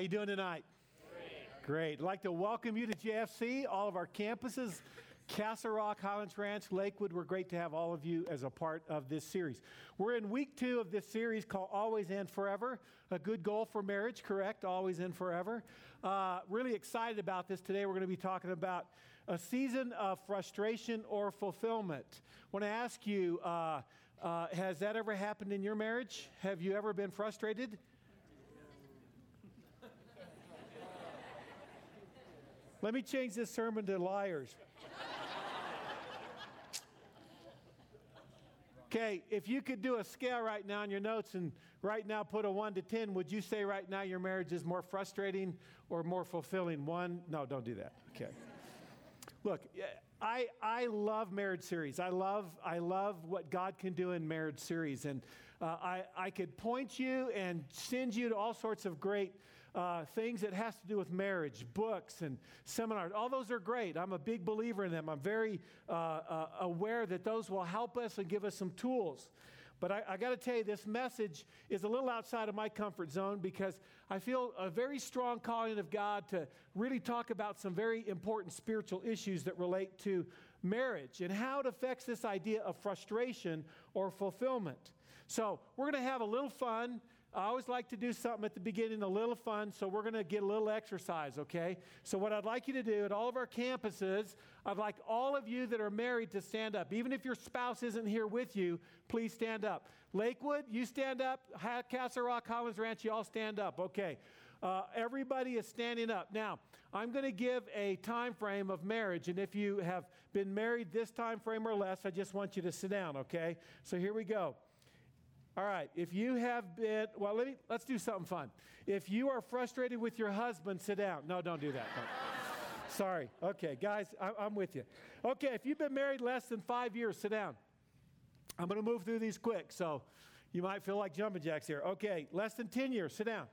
How you doing tonight? Great. Great. I'd like to welcome you to JFC, all of our campuses, Castle Rock, Highlands Ranch, Lakewood. We're great to have all of you as a part of this series. We're in week two of this series called Always and Forever. A good goal for marriage, correct? Always and forever. Uh, really excited about this today. We're going to be talking about a season of frustration or fulfillment. I want to ask you uh, uh, has that ever happened in your marriage? Have you ever been frustrated? Let me change this sermon to liars. Okay, if you could do a scale right now in your notes and right now put a 1 to 10, would you say right now your marriage is more frustrating or more fulfilling? One? No, don't do that. Okay. Look, I, I love marriage series. I love, I love what God can do in marriage series. And uh, I, I could point you and send you to all sorts of great uh, things that has to do with marriage, books and seminars. All those are great. I'm a big believer in them. I'm very uh, uh aware that those will help us and give us some tools. But I, I got to tell you, this message is a little outside of my comfort zone because I feel a very strong calling of God to really talk about some very important spiritual issues that relate to marriage and how it affects this idea of frustration or fulfillment. So, we're going to have a little fun. I always like to do something at the beginning, a little fun, so we're going to get a little exercise, okay? So, what I'd like you to do at all of our campuses, I'd like all of you that are married to stand up. Even if your spouse isn't here with you, please stand up. Lakewood, you stand up. Castle Rock, Highlands Ranch, you all stand up, okay? Uh, everybody is standing up. Now, I'm going to give a time frame of marriage, and if you have been married this time frame or less, I just want you to sit down, okay? So, here we go. All right, if you have been, well, let me, let's do something fun. If you are frustrated with your husband, sit down. No, don't do that. Sorry. Okay, guys, I, am with you. Okay, if you've been married less than five years, sit down. I'm going to move through these quick, so you might feel like jumping jacks here. Okay, less than 10 years, sit down.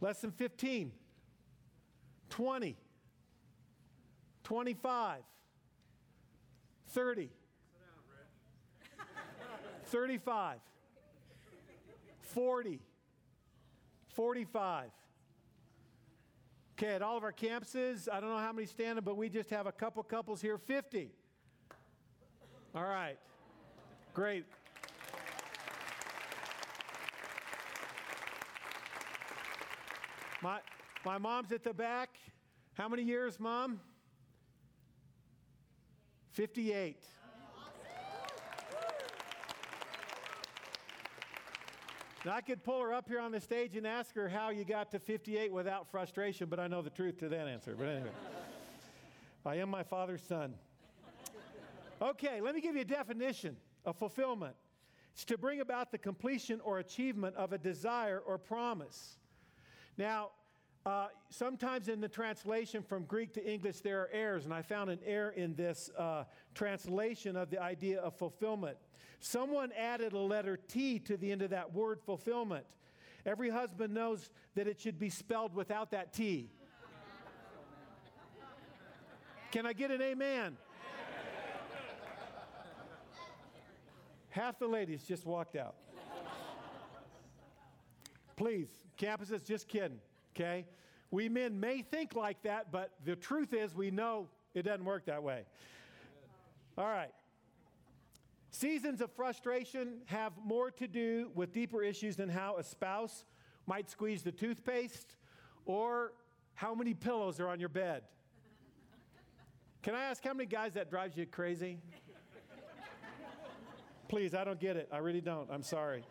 Less than 15, 20, 25, 30. 35, 40, 45. Okay, at all of our campuses, I don't know how many stand but we just have a couple couples here 50. All right, great. My, my mom's at the back. How many years, mom? 58. Now, I could pull her up here on the stage and ask her how you got to 58 without frustration, but I know the truth to that answer. But anyway, I am my father's son. Okay, let me give you a definition of fulfillment it's to bring about the completion or achievement of a desire or promise. Now, uh, sometimes in the translation from Greek to English, there are errors, and I found an error in this uh, translation of the idea of fulfillment. Someone added a letter T to the end of that word fulfillment. Every husband knows that it should be spelled without that T. Can I get an amen? Half the ladies just walked out. Please, campuses, just kidding okay? We men may think like that, but the truth is we know it doesn't work that way. All right. Seasons of frustration have more to do with deeper issues than how a spouse might squeeze the toothpaste or how many pillows are on your bed. Can I ask how many guys that drives you crazy? Please, I don't get it. I really don't. I'm sorry.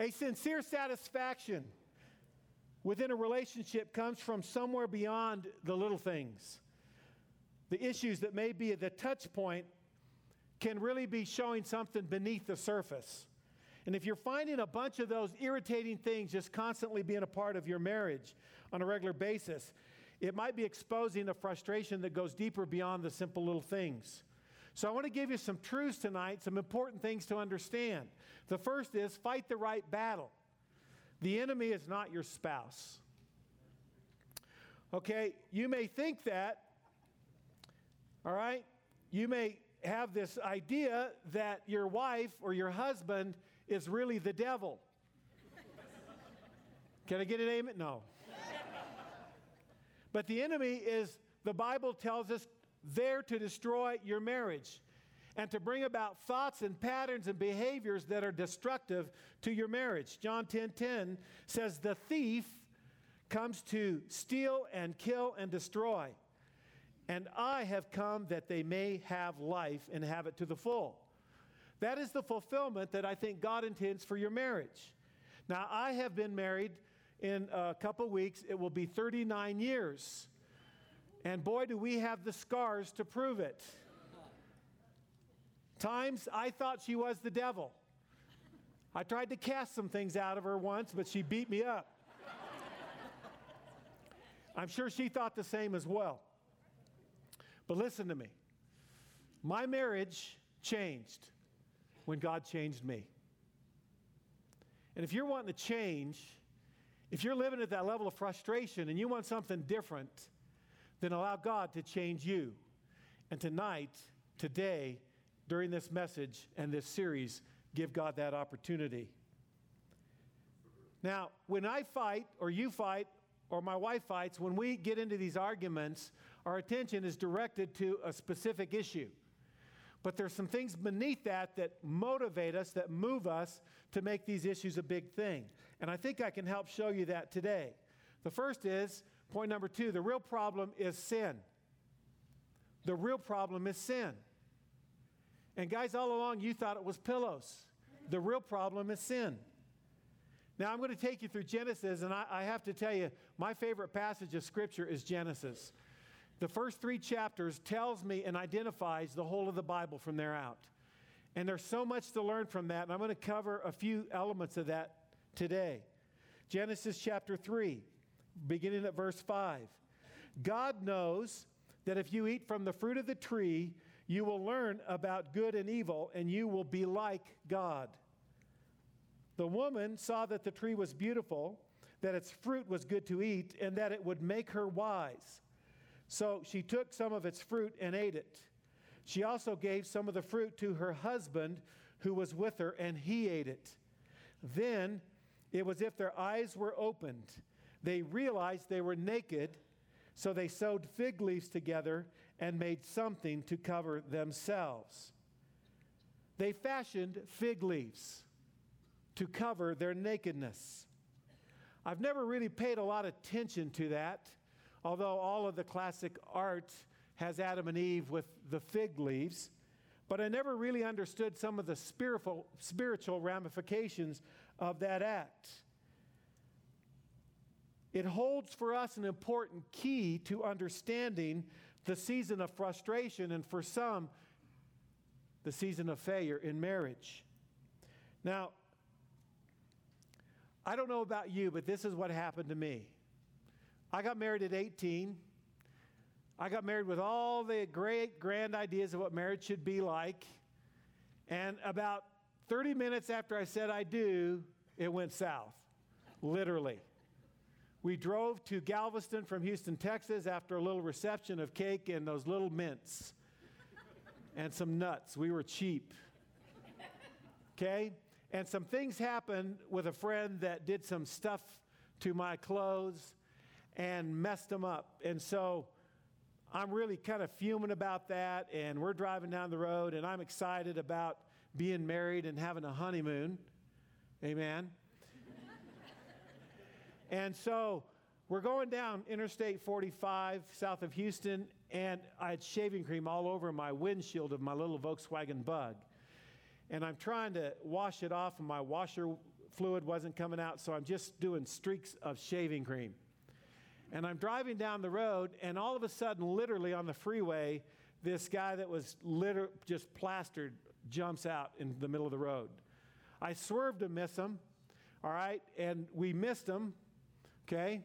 A sincere satisfaction within a relationship comes from somewhere beyond the little things. The issues that may be at the touch point can really be showing something beneath the surface. And if you're finding a bunch of those irritating things just constantly being a part of your marriage on a regular basis, it might be exposing a frustration that goes deeper beyond the simple little things. So I want to give you some truths tonight, some important things to understand. The first is fight the right battle. The enemy is not your spouse. Okay, you may think that, all right? You may have this idea that your wife or your husband is really the devil. Can I get an amen? No. but the enemy is, the Bible tells us, there to destroy your marriage and to bring about thoughts and patterns and behaviors that are destructive to your marriage. John 10:10 10, 10 says the thief comes to steal and kill and destroy. And I have come that they may have life and have it to the full. That is the fulfillment that I think God intends for your marriage. Now, I have been married in a couple weeks, it will be 39 years. And boy, do we have the scars to prove it. Times I thought she was the devil. I tried to cast some things out of her once, but she beat me up. I'm sure she thought the same as well. But listen to me my marriage changed when God changed me. And if you're wanting to change, if you're living at that level of frustration and you want something different, then allow God to change you. And tonight, today, during this message and this series, give God that opportunity. Now, when I fight, or you fight, or my wife fights, when we get into these arguments, our attention is directed to a specific issue. But there's some things beneath that that motivate us, that move us to make these issues a big thing. And I think I can help show you that today. The first is point number two the real problem is sin. The real problem is sin. And guys, all along you thought it was pillows. The real problem is sin. Now I'm going to take you through Genesis, and I, I have to tell you, my favorite passage of Scripture is Genesis. The first three chapters tells me and identifies the whole of the Bible from there out. And there's so much to learn from that, and I'm going to cover a few elements of that today. Genesis chapter 3, beginning at verse 5. God knows that if you eat from the fruit of the tree, you will learn about good and evil, and you will be like God. The woman saw that the tree was beautiful, that its fruit was good to eat, and that it would make her wise. So she took some of its fruit and ate it. She also gave some of the fruit to her husband who was with her, and he ate it. Then it was if their eyes were opened. They realized they were naked, so they sewed fig leaves together and made something to cover themselves. They fashioned fig leaves to cover their nakedness. I've never really paid a lot of attention to that although all of the classic art has Adam and Eve with the fig leaves. But I never really understood some of the spiritual, ramifications of that act. It holds for us an important key to understanding the season of frustration and for some, the season of failure in marriage. Now, I don't know about you, but this is what happened to me. I got married at 18. I got married with all the great, grand ideas of what marriage should be like. And about 30 minutes after I said I do, it went south, literally. We drove to Galveston from Houston, Texas after a little reception of cake and those little mints and some nuts. We were cheap. Okay? And some things happened with a friend that did some stuff to my clothes and messed them up. And so I'm really kind of fuming about that. And we're driving down the road, and I'm excited about being married and having a honeymoon. Amen. And so we're going down Interstate 45 south of Houston, and I had shaving cream all over my windshield of my little Volkswagen bug. And I'm trying to wash it off, and my washer fluid wasn't coming out, so I'm just doing streaks of shaving cream. And I'm driving down the road, and all of a sudden, literally on the freeway, this guy that was liter- just plastered jumps out in the middle of the road. I swerved to miss him, all right, and we missed him, okay?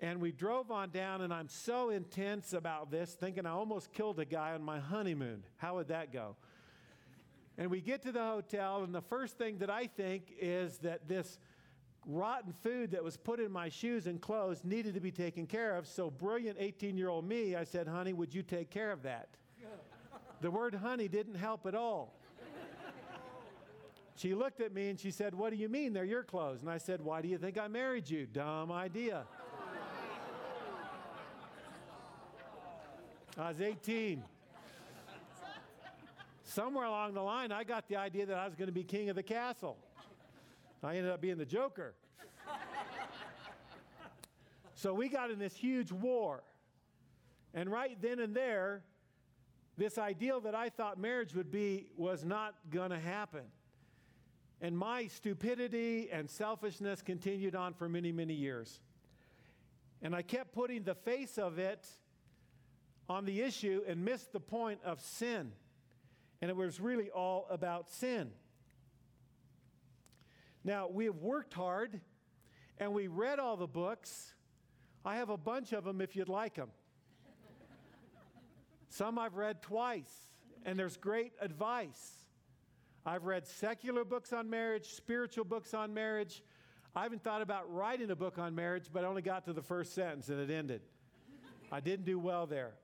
And we drove on down, and I'm so intense about this, thinking I almost killed a guy on my honeymoon. How would that go? And we get to the hotel, and the first thing that I think is that this rotten food that was put in my shoes and clothes needed to be taken care of. So, brilliant 18 year old me, I said, Honey, would you take care of that? the word honey didn't help at all. She looked at me and she said, What do you mean they're your clothes? And I said, Why do you think I married you? Dumb idea. I was 18. Somewhere along the line, I got the idea that I was going to be king of the castle. I ended up being the joker. so we got in this huge war. And right then and there, this ideal that I thought marriage would be was not going to happen. And my stupidity and selfishness continued on for many, many years. And I kept putting the face of it on the issue and missed the point of sin. And it was really all about sin. Now, we have worked hard and we read all the books. I have a bunch of them if you'd like them. Some I've read twice, and there's great advice. I've read secular books on marriage, spiritual books on marriage. I even thought about writing a book on marriage, but I only got to the first sentence and it ended. I didn't do well there.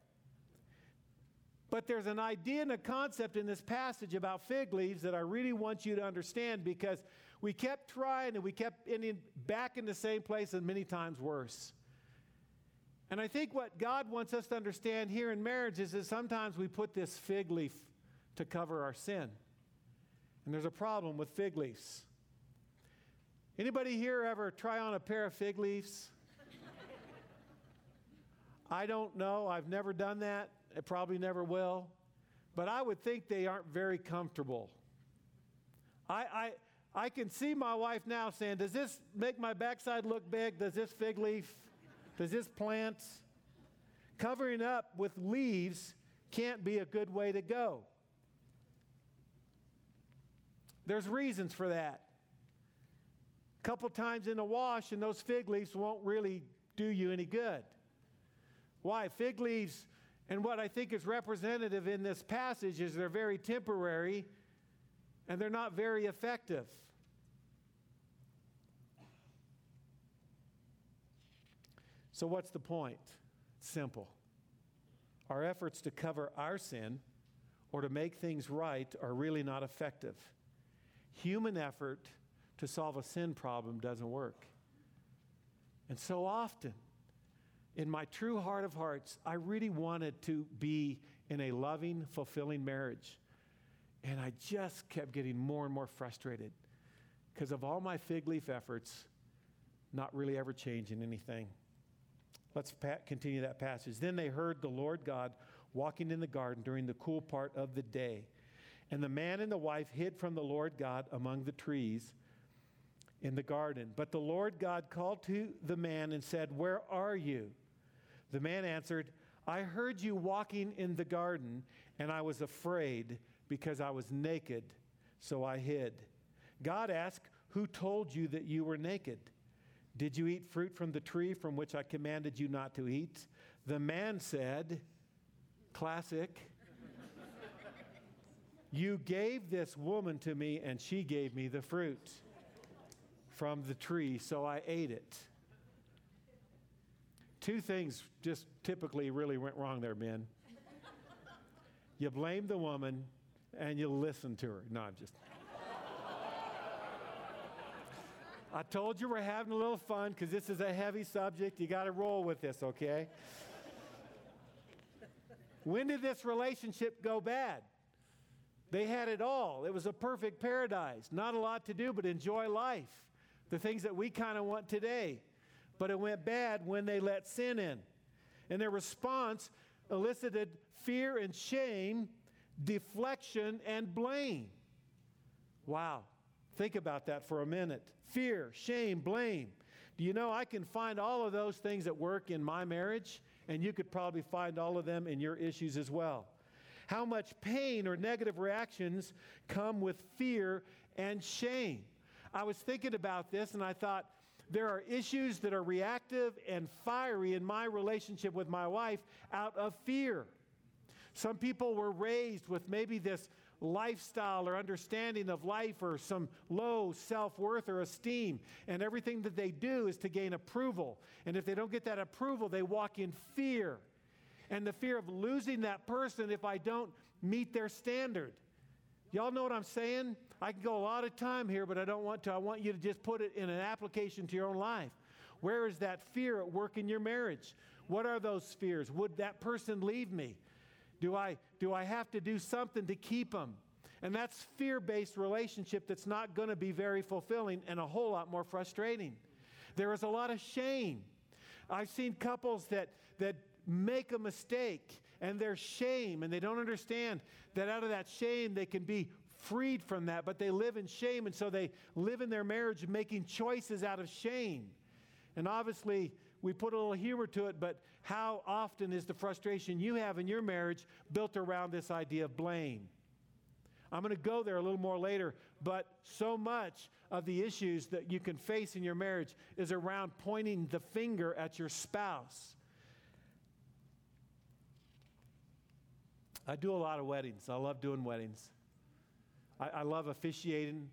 But there's an idea and a concept in this passage about fig leaves that I really want you to understand because we kept trying and we kept ending back in the same place and many times worse. And I think what God wants us to understand here in marriage is that sometimes we put this fig leaf to cover our sin. And there's a problem with fig leaves. Anybody here ever try on a pair of fig leaves? I don't know. I've never done that. I probably never will. But I would think they aren't very comfortable. I, I, I can see my wife now saying, Does this make my backside look big? Does this fig leaf? Does this plant? Covering up with leaves can't be a good way to go. There's reasons for that. A couple times in the wash, and those fig leaves won't really do you any good. Why? Fig leaves, and what I think is representative in this passage is they're very temporary and they're not very effective. So, what's the point? Simple. Our efforts to cover our sin or to make things right are really not effective. Human effort to solve a sin problem doesn't work. And so often, in my true heart of hearts, I really wanted to be in a loving, fulfilling marriage. And I just kept getting more and more frustrated because of all my fig leaf efforts, not really ever changing anything. Let's continue that passage. Then they heard the Lord God walking in the garden during the cool part of the day. And the man and the wife hid from the Lord God among the trees in the garden. But the Lord God called to the man and said, Where are you? The man answered, I heard you walking in the garden, and I was afraid because I was naked, so I hid. God asked, Who told you that you were naked? Did you eat fruit from the tree from which I commanded you not to eat? The man said, Classic. You gave this woman to me, and she gave me the fruit from the tree, so I ate it. Two things just typically really went wrong there, Ben. You blame the woman and you listen to her. No, I'm just. I told you we're having a little fun because this is a heavy subject. You got to roll with this, okay? when did this relationship go bad? They had it all. It was a perfect paradise. Not a lot to do but enjoy life. The things that we kind of want today. But it went bad when they let sin in. And their response elicited fear and shame, deflection and blame. Wow. Think about that for a minute fear, shame, blame. Do you know I can find all of those things at work in my marriage, and you could probably find all of them in your issues as well. How much pain or negative reactions come with fear and shame? I was thinking about this and I thought, there are issues that are reactive and fiery in my relationship with my wife out of fear. Some people were raised with maybe this lifestyle or understanding of life or some low self worth or esteem. And everything that they do is to gain approval. And if they don't get that approval, they walk in fear. And the fear of losing that person if I don't meet their standard. Y'all know what I'm saying? I can go a lot of time here, but I don't want to. I want you to just put it in an application to your own life. Where is that fear at work in your marriage? What are those fears? Would that person leave me? Do I, do I have to do something to keep them? And that's fear based relationship that's not going to be very fulfilling and a whole lot more frustrating. There is a lot of shame. I've seen couples that, that make a mistake and their shame, and they don't understand that out of that shame they can be freed from that, but they live in shame, and so they live in their marriage making choices out of shame. And obviously, we put a little humor to it, but how often is the frustration you have in your marriage built around this idea of blame? I'm going to go there a little more later, but so much of the issues that you can face in your marriage is around pointing the finger at your spouse. I do a lot of weddings. I love doing weddings. I, I love officiating.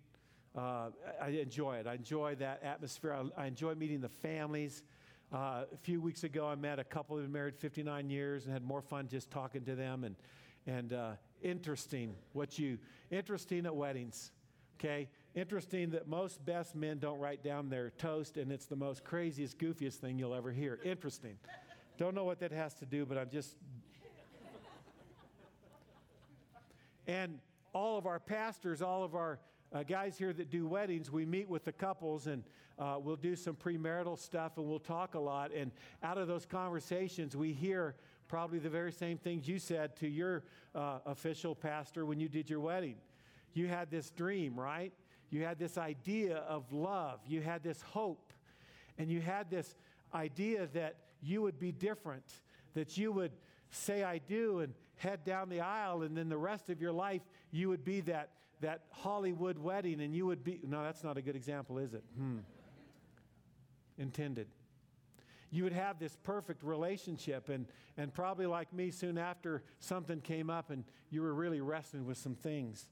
Uh, I enjoy it. I enjoy that atmosphere. I, I enjoy meeting the families. Uh, a few weeks ago, I met a couple who've been married 59 years and had more fun just talking to them. And, and uh, interesting what you, interesting at weddings, okay? Interesting that most best men don't write down their toast, and it's the most craziest, goofiest thing you'll ever hear. Interesting. Don't know what that has to do, but I'm just. And all of our pastors, all of our uh, guys here that do weddings, we meet with the couples and uh, we'll do some premarital stuff and we'll talk a lot. And out of those conversations, we hear probably the very same things you said to your uh, official pastor when you did your wedding. You had this dream, right? You had this idea of love, you had this hope, and you had this idea that you would be different, that you would say, I do, and head down the aisle, and then the rest of your life, you would be that, that Hollywood wedding, and you would be. No, that's not a good example, is it? Hmm. Intended you would have this perfect relationship. And, and probably like me, soon after something came up and you were really wrestling with some things.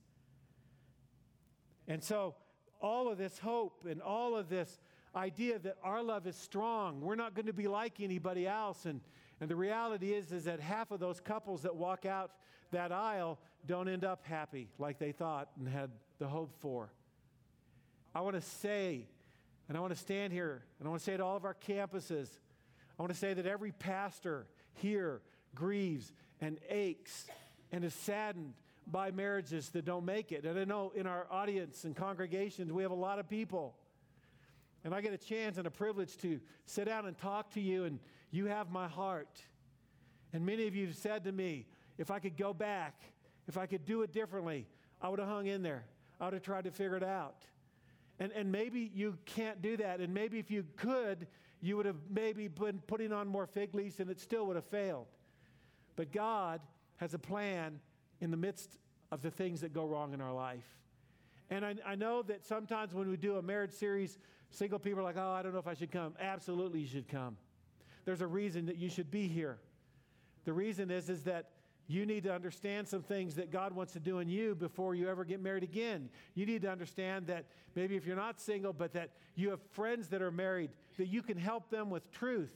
And so, all of this hope and all of this idea that our love is strong, we're not going to be like anybody else. And, and the reality is, is that half of those couples that walk out that aisle don't end up happy like they thought and had the hope for. I want to say, and I want to stand here, and I want to say to all of our campuses, I want to say that every pastor here grieves and aches and is saddened by marriages that don't make it. And I know in our audience and congregations, we have a lot of people. And I get a chance and a privilege to sit down and talk to you, and you have my heart. And many of you have said to me, if I could go back, if I could do it differently, I would have hung in there. I would have tried to figure it out. And, and maybe you can't do that. And maybe if you could, you would have maybe been putting on more fig leaves and it still would have failed. But God has a plan in the midst of the things that go wrong in our life. And I, I, know that sometimes when we do a marriage series, single people are like, oh, I don't know if I should come. Absolutely, you should come. There's a reason that you should be here. The reason is, is that you need to understand some things that God wants to do in you before you ever get married again. You need to understand that maybe if you're not single, but that you have friends that are married, that you can help them with truth.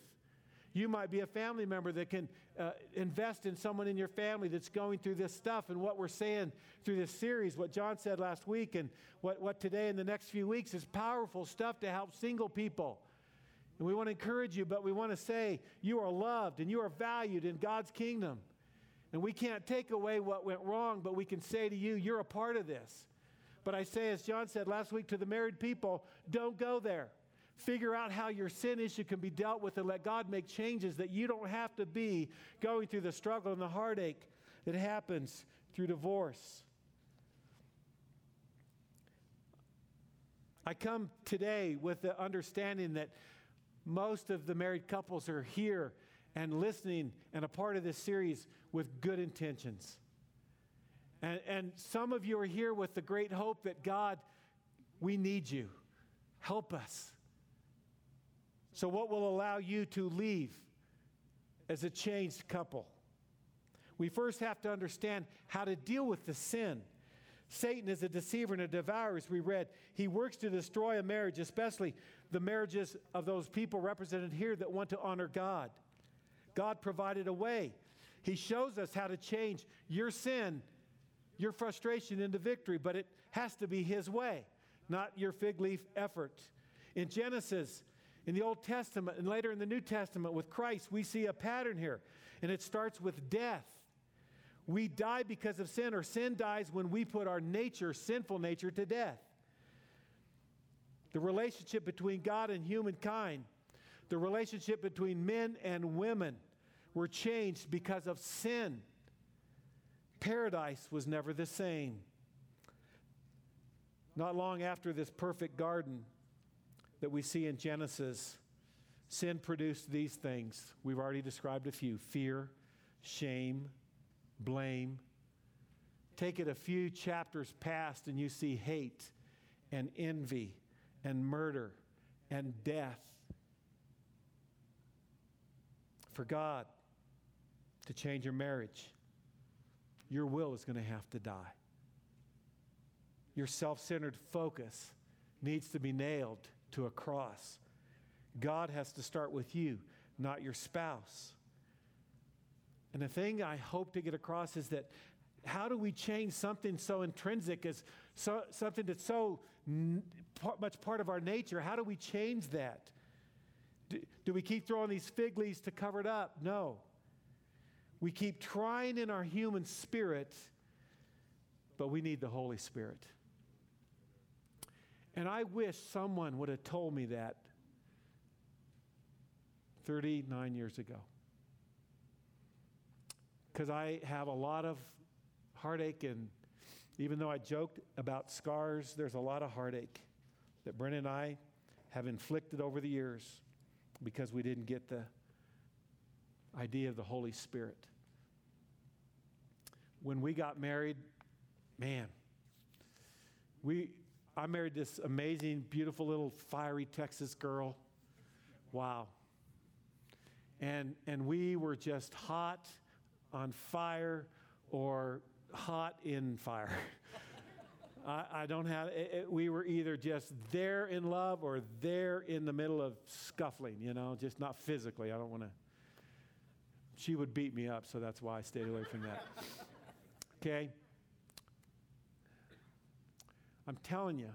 You might be a family member that can uh, invest in someone in your family that's going through this stuff. And what we're saying through this series, what John said last week, and what, what today and the next few weeks is powerful stuff to help single people. And we want to encourage you, but we want to say you are loved and you are valued in God's kingdom. And we can't take away what went wrong, but we can say to you, you're a part of this. But I say, as John said last week to the married people, don't go there. Figure out how your sin issue can be dealt with and let God make changes that you don't have to be going through the struggle and the heartache that happens through divorce. I come today with the understanding that most of the married couples are here and listening and a part of this series with good intentions. And, and some of you are here with the great hope that God, we need you. Help us. So, what will allow you to leave as a changed couple? We first have to understand how to deal with the sin. Satan is a deceiver and a devourer, as we read. He works to destroy a marriage, especially the marriages of those people represented here that want to honor God. God provided a way. He shows us how to change your sin. your frustration into victory, but it has to be His way, not your fig leaf effort. In Genesis, in the Old Testament, and later in the New Testament with Christ, we see a pattern here, and it starts with death. We die because of sin, or sin dies when we put our nature, sinful nature, to death. The relationship between God and humankind, the relationship between men and women were changed because of sin. Paradise was never the same. Not long after this perfect garden that we see in Genesis, sin produced these things. We've already described a few fear, shame, blame. Take it a few chapters past, and you see hate and envy and murder and death. For God to change your marriage, your will is going to have to die. Your self centered focus needs to be nailed to a cross. God has to start with you, not your spouse. And the thing I hope to get across is that how do we change something so intrinsic as so, something that's so n- much part of our nature? How do we change that? Do, do we keep throwing these fig leaves to cover it up? No. We keep trying in our human spirit, but we need the Holy Spirit. And I wish someone would have told me that 39 years ago. Because I have a lot of heartache, and even though I joked about scars, there's a lot of heartache that Brenda and I have inflicted over the years because we didn't get the idea of the Holy Spirit. When we got married, man, we I married this amazing, beautiful little fiery Texas girl. Wow. And and we were just hot on fire or hot in fire. I, I, don't have, it, it, we were either just there in love or there in the middle of scuffling, you know, just not physically. I don't want to. She would beat me up, so that's why I stayed away from that. Okay? I'm telling you,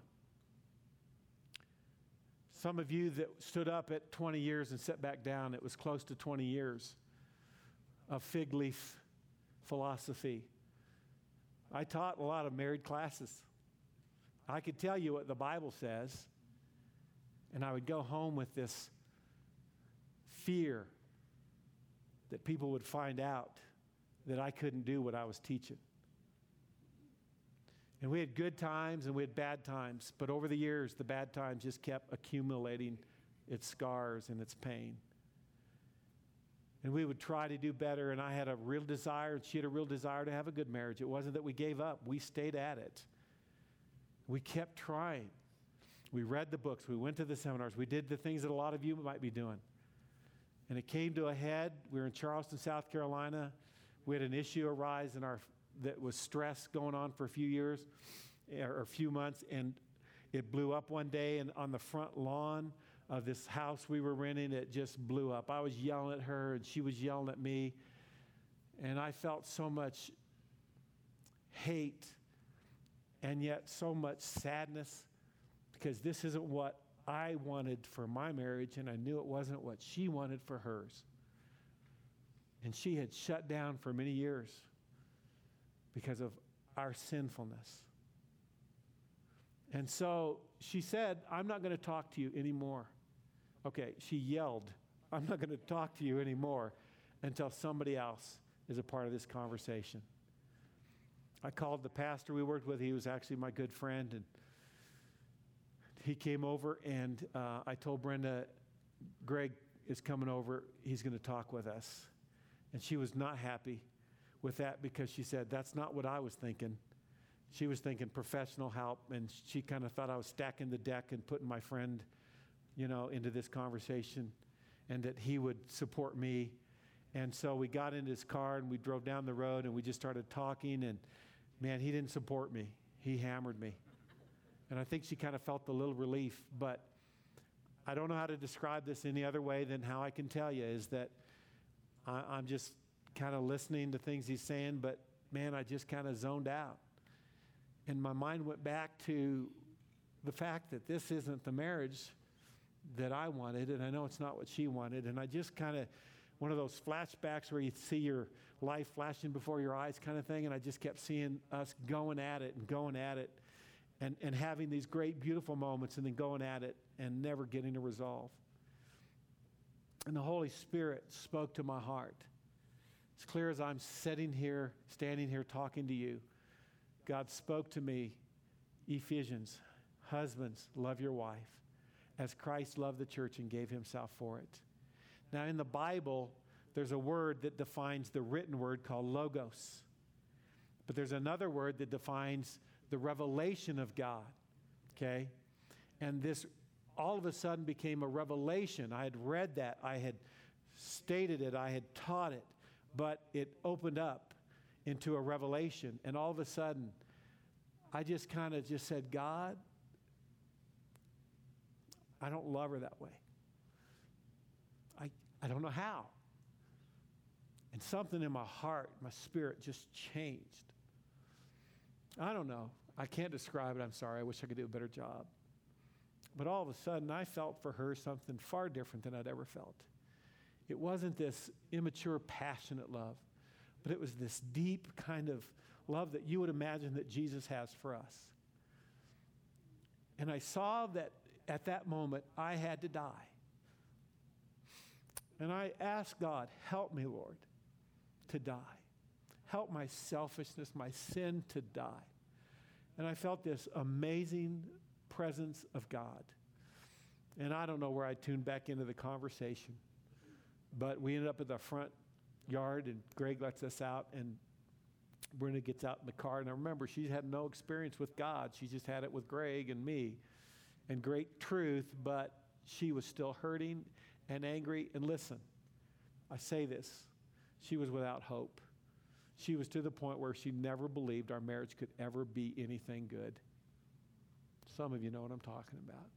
some of you that stood up at 20 years and sat back down, it was close to 20 years of fig leaf philosophy. I taught a lot of married classes. I could tell you what the Bible says, and I would go home with this fear that people would find out that I couldn't do what I was teaching. And we had good times and we had bad times, but over the years, the bad times just kept accumulating its scars and its pain. And we would try to do better, and I had a real desire, and she had a real desire to have a good marriage. It wasn't that we gave up, we stayed at it. We kept trying. We read the books, we went to the seminars, we did the things that a lot of you might be doing. And it came to a head. We were in Charleston, South Carolina. We had an issue arise in our that was stress going on for a few years or a few months, and it blew up one day. And on the front lawn of this house we were renting, it just blew up. I was yelling at her, and she was yelling at me. And I felt so much hate and yet so much sadness because this isn't what I wanted for my marriage, and I knew it wasn't what she wanted for hers. And she had shut down for many years because of our sinfulness. And so she said, I'm not going to talk to you anymore. Okay, she yelled, I'm not going to talk to you anymore until somebody else is a part of this conversation. I called the pastor we worked with. He was actually my good friend. And he came over, and uh, I told Brenda, Greg is coming over. He's going to talk with us. And she was not happy with that because she said, That's not what I was thinking. She was thinking professional help, and she kind of thought I was stacking the deck and putting my friend, you know, into this conversation and that he would support me. And so we got in his car and we drove down the road and we just started talking. And man, he didn't support me, he hammered me. And I think she kind of felt a little relief, but I don't know how to describe this any other way than how I can tell you is that I, am just kind of listening to things he's saying, but man, I just kind of zoned out. and my mind went back to the fact that this isn't the marriage that I wanted, and I know it's not what she wanted. And I just kind of, one of those flashbacks where you see your life flashing before your eyes kind of thing. And I just kept seeing us going at it and going at it and, and having these great, beautiful moments and then going at it and never getting a resolve. And the Holy Spirit spoke to my heart. As clear as I'm sitting here, standing here talking to you, God spoke to me Ephesians, husbands, love your wife as Christ loved the church and gave himself for it. Now, in the Bible, there's a word that defines the written word called logos. But there's another word that defines the revelation of God. Okay? And this all of a sudden became a revelation. I had read that, I had stated it, I had taught it, but it opened up into a revelation. And all of a sudden, I just kind of just said, God, I don't love her that way. I, I don't know how. And something in my heart, my spirit just changed. I don't know. I can't describe it. I'm sorry. I wish I could do a better job. But all of a sudden, I felt for her something far different than I'd ever felt. It wasn't this immature, passionate love, but it was this deep kind of love that you would imagine that Jesus has for us. And I saw that at that moment, I had to die. And I asked God, help me, Lord, to die. Help my selfishness, my sin to die. And I felt this amazing presence of God. And I don't know where I tuned back into the conversation, but we ended up at the front yard, and Greg lets us out, and Brenda gets out in the car. And I remember she had no experience with God, she just had it with Greg and me and great truth, but she was still hurting and angry. And listen, I say this she was without hope. She was to the point where she never believed our marriage could ever be anything good. Some of you know what I'm talking about.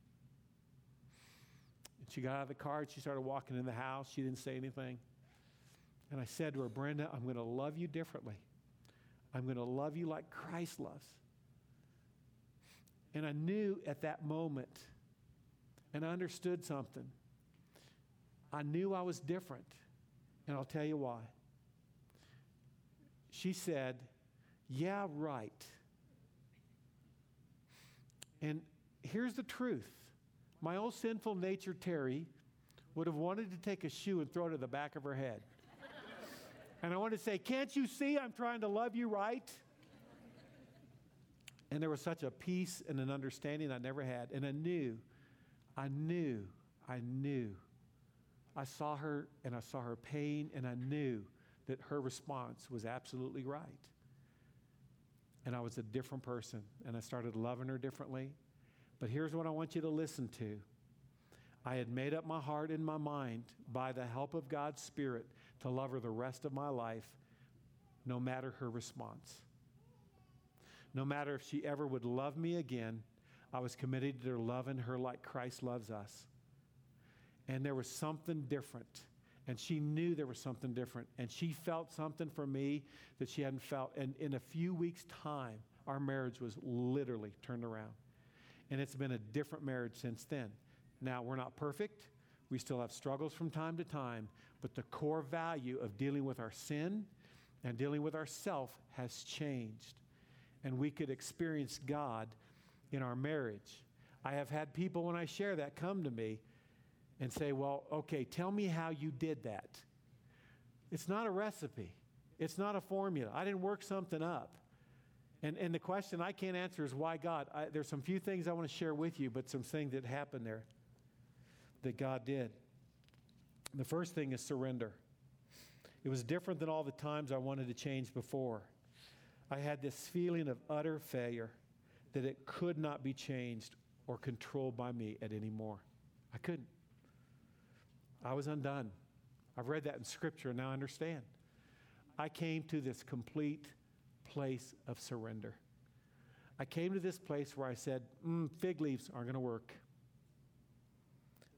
And she got out of the car and she started walking in the house. She didn't say anything. And I said to her, Brenda, I'm going to love you differently. I'm going to love you like Christ loves. And I knew at that moment, and I understood something. I knew I was different. And I'll tell you why. She said, Yeah, right. And here's the truth my old sinful nature, Terry, would have wanted to take a shoe and throw it at the back of her head. and I want to say, Can't you see I'm trying to love you right? And there was such a peace and an understanding I never had. And I knew, I knew, I knew. I saw her and I saw her pain, and I knew that her response was absolutely right. And I was a different person, and I started loving her differently. But here's what I want you to listen to I had made up my heart and my mind by the help of God's Spirit to love her the rest of my life, no matter her response. No matter if she ever would love me again, I was committed to loving her like Christ loves us. And there was something different. And she knew there was something different. And she felt something for me that she hadn't felt. And in a few weeks' time, our marriage was literally turned around. And it's been a different marriage since then. Now, we're not perfect. We still have struggles from time to time. But the core value of dealing with our sin and dealing with ourself has changed and we could experience God in our marriage. I have had people, when I share that, come to me and say, Well, okay, tell me how you did that. It's not a recipe, it's not a formula. I didn't work something up. And, and the question I can't answer is why God? I, there's some few things I want to share with you, but some things that happened there that God did. The first thing is surrender. It was different than all the times I wanted to change before. I had this feeling of utter failure that it could not be changed or controlled by me at any more. I couldn't. I was undone. I've read that in Scripture and now I understand. I came to this complete place of surrender. I came to this place where I said, mm, fig leaves aren't going to work.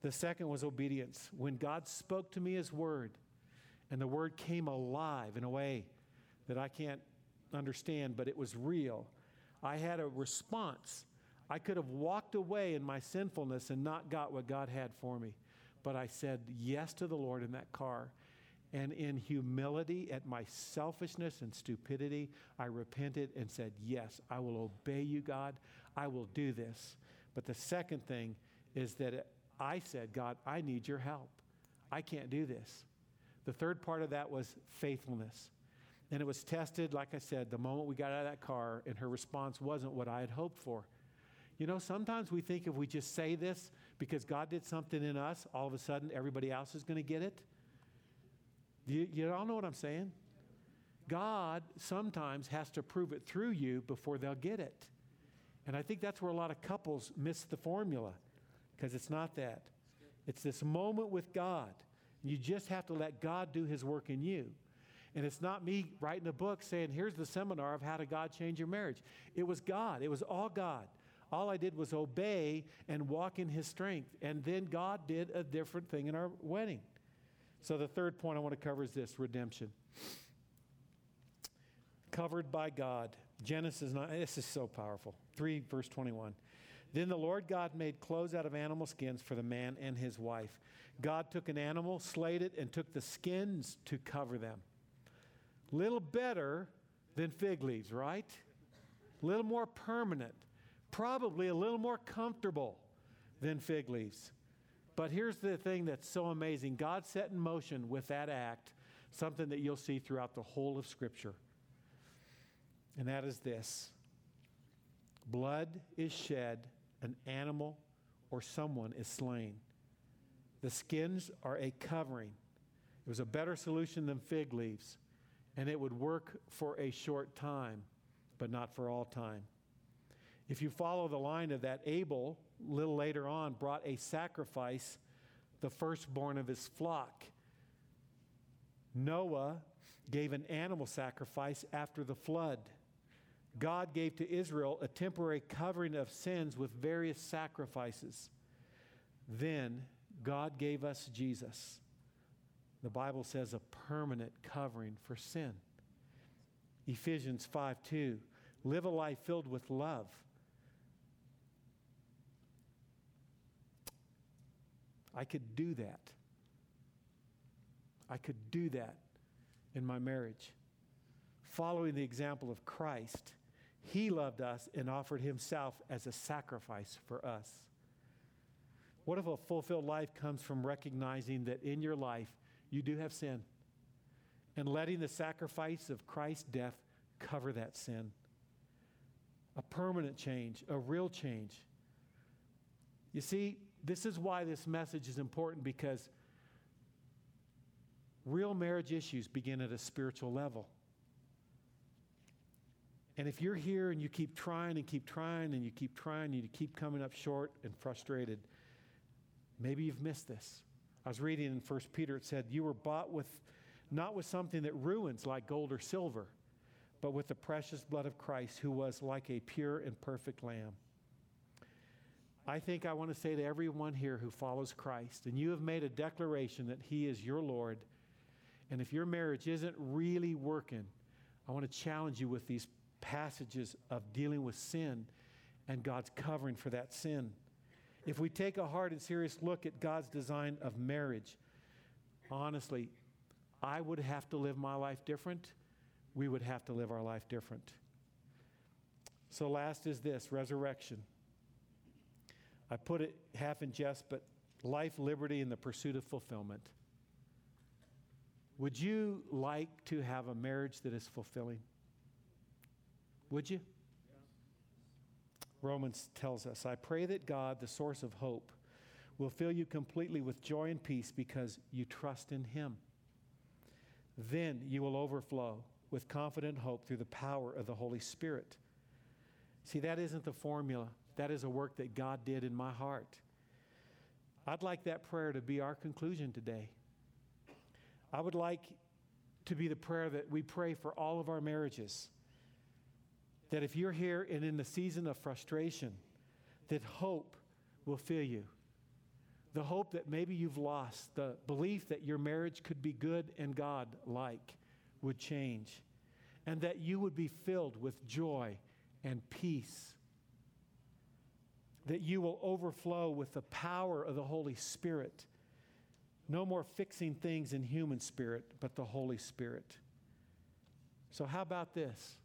The second was obedience. When God spoke to me His word, and the word came alive in a way that I can't understand, but it was real. I had a response. I could have walked away in my sinfulness and not got what God had for me. But I said yes to the Lord in that car. And in humility at my selfishness and stupidity, I repented and said, Yes, I will obey you, God. I will do this. But the second thing is that I said, God, I need your help. I can't do this. The third part of that was faithfulness. And it was tested, like I said, the moment we got out of that car, and her response wasn't what I had hoped for. You know, sometimes we think if we just say this because God did something in us, all of a sudden everybody else is going to get it. You, you all know what I'm saying? God sometimes has to prove it through you before they'll get it. And I think that's where a lot of couples miss the formula because it's not that. It's this moment with God. You just have to let God do his work in you. And it's not me writing a book saying, here's the seminar of how to God change your marriage. It was God, it was all God. All I did was obey and walk in his strength. And then God did a different thing in our wedding. So the third point I want to cover is this redemption. Covered by God. Genesis 9, this is so powerful. 3, verse 21. Then the Lord God made clothes out of animal skins for the man and his wife. God took an animal, slayed it, and took the skins to cover them. Little better than fig leaves, right? A little more permanent. Probably a little more comfortable than fig leaves. But here's the thing that's so amazing God set in motion with that act something that you'll see throughout the whole of Scripture. And that is this blood is shed, an animal or someone is slain. The skins are a covering. It was a better solution than fig leaves, and it would work for a short time, but not for all time. If you follow the line of that, Abel, a little later on, brought a sacrifice, the firstborn of his flock. Noah gave an animal sacrifice after the flood. God gave to Israel a temporary covering of sins with various sacrifices. Then God gave us Jesus. The Bible says a permanent covering for sin. Ephesians 5 2. Live a life filled with love. I could do that. I could do that in my marriage. Following the example of Christ, He loved us and offered Himself as a sacrifice for us. What if a fulfilled life comes from recognizing that in your life you do have sin and letting the sacrifice of Christ's death cover that sin? A permanent change, a real change. You see, this is why this message is important because real marriage issues begin at a spiritual level. And if you're here and you keep trying and keep trying and you keep trying and you keep coming up short and frustrated, maybe you've missed this. I was reading in 1 Peter, it said, You were bought with not with something that ruins like gold or silver, but with the precious blood of Christ, who was like a pure and perfect lamb. I think I want to say to everyone here who follows Christ, and you have made a declaration that He is your Lord, and if your marriage isn't really working, I want to challenge you with these passages of dealing with sin and God's covering for that sin. If we take a hard and serious look at God's design of marriage, honestly, I would have to live my life different. We would have to live our life different. So, last is this resurrection. I put it half in jest, but life, liberty, and the pursuit of fulfillment. Would you like to have a marriage that is fulfilling? Would you? Romans tells us, I pray that God, the source of hope, will fill you completely with joy and peace because you trust in Him. Then you will overflow with confident hope through the power of the Holy Spirit. See, that isn't the formula. That is a work that God did in my heart. I'd like that prayer to be our conclusion today. I would like to be the prayer that we pray for all of our marriages. That if you're here and in the season of frustration, that hope will fill you. The hope that maybe you've lost, the belief that your marriage could be good and God like would change, and that you would be filled with joy and peace. That you will overflow with the power of the Holy Spirit. No more fixing things in human spirit, but the Holy Spirit. So, how about this?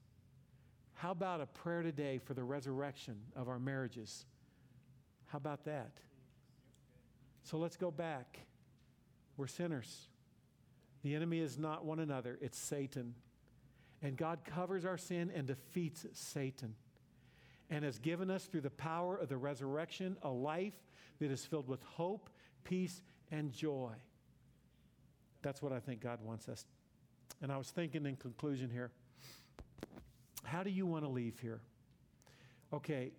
How about a prayer today for the resurrection of our marriages? How about that? So let's go back. We're sinners. The enemy is not one another, it's Satan. And God covers our sin and defeats Satan and has given us through the power of the resurrection a life that is filled with hope, peace, and joy. That's what I think God wants us. And I was thinking in conclusion here how do you want to leave here? Okay,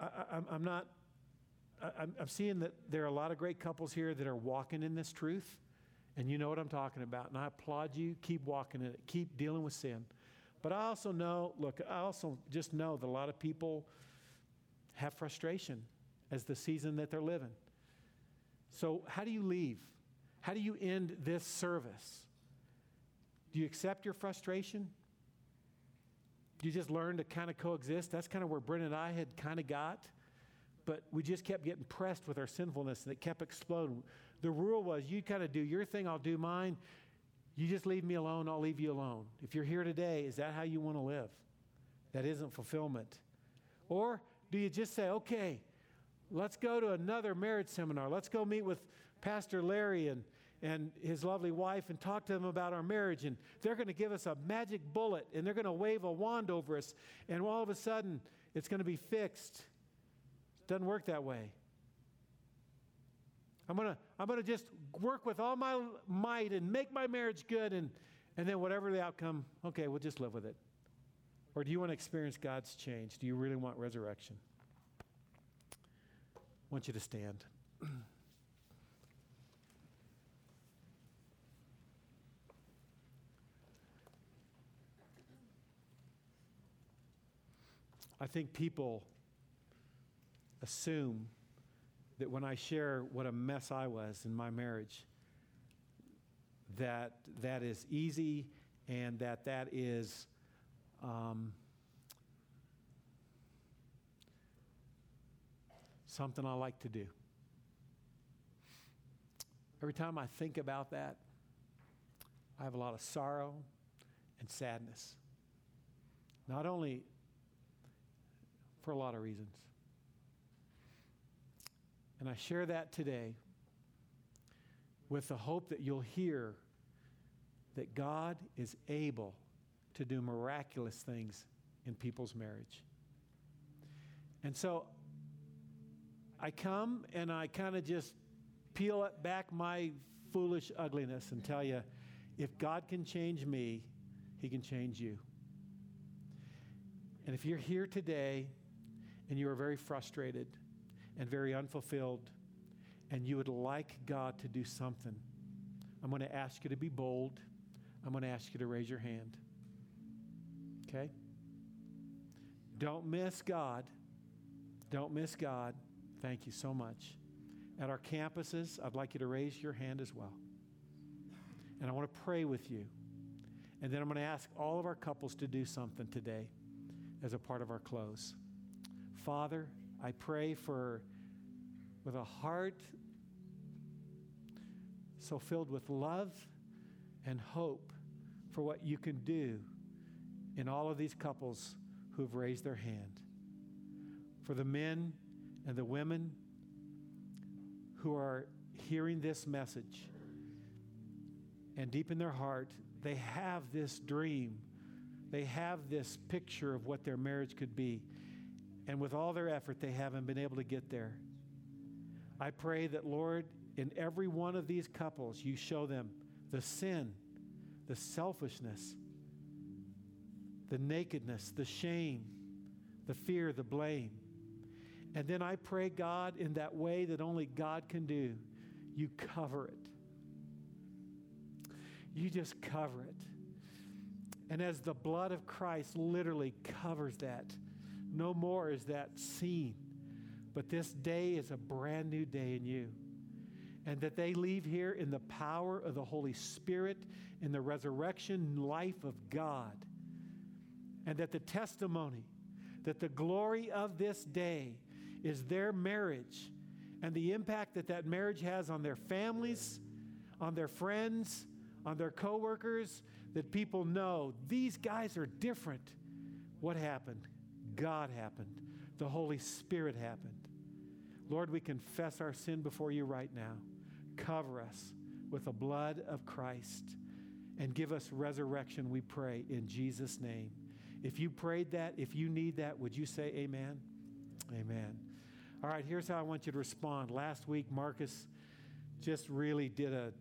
I, am not, I, I'm seeing that there are a lot of great couples here that are walking in this truth, and you know what I'm talking about. And I applaud you. Keep walking in it, keep dealing with sin. But I also know, look, I also just know that a lot of people have frustration as the season that they're living. So, how do you leave? How do you end this service? Do you accept your frustration? You just learn to kind of coexist? That's kind of where Brenda and I had kind of got. But we just kept getting pressed with our sinfulness and it kept exploding. The rule was you kind of do your thing, I'll do mine. You just leave me alone, I'll leave you alone. If you're here today, is that how you want to live? That isn't fulfillment. Or do you just say, okay, let's go to another marriage seminar. Let's go meet with Pastor Larry and and his lovely wife and talk to them about our marriage. And they're going to give us a magic bullet and they're going to wave a wand over us. And all of a sudden, it's going to be fixed. Doesn't work that way. I'm going to, I'm going to just work with all my might and make my marriage good. And, and then, whatever the outcome, okay, we'll just live with it. Or do you want to experience God's change? Do you really want resurrection? I want you to stand. I think people assume that when I share what a mess I was in my marriage, that that is easy and that that is um, something I like to do. Every time I think about that, I have a lot of sorrow and sadness. Not only for a lot of reasons. And I share that today with the hope that you'll hear that God is able to do miraculous things in people's marriage. And so I come and I kind of just peel back my foolish ugliness and tell you if God can change me, He can change you. And if you're here today and you are very frustrated and very unfulfilled, and you would like God to do something, I'm going to ask you to be bold. I'm going to ask you to raise your hand. Okay? Don't miss God. Don't miss God. Thank you so much. At our campuses, I'd like you to raise your hand as well. And I want to pray with you. And then I'm going to ask all of our couples to do something today as a part of our close. Father, I pray for, with a heart so filled with love and hope for what you can do in all of these couples who've raised their hand. For the men and the women who are hearing this message, and deep in their heart, they have this dream. They have this picture of what their marriage could be. And with all their effort, they haven't been able to get there. I pray that, Lord, in every one of these couples, you show them the sin, the selfishness, the nakedness, the shame, the fear, the blame. And then I pray, God, in that way that only God can do, you cover it. You just cover it. And as the blood of Christ literally covers that, no more is that seen. But this day is a brand new day in you. And that they leave here in the power of the Holy Spirit, in the resurrection life of God. And that the testimony that the glory of this day is their marriage and the impact that that marriage has on their families, on their friends, on their coworkers, that people know these guys are different. What happened? God happened. The Holy Spirit happened. Lord, we confess our sin before you right now. Cover us with the blood of Christ and give us resurrection, we pray, in Jesus' name. If you prayed that, if you need that, would you say amen? Amen. All right, here's how I want you to respond. Last week, Marcus just really did a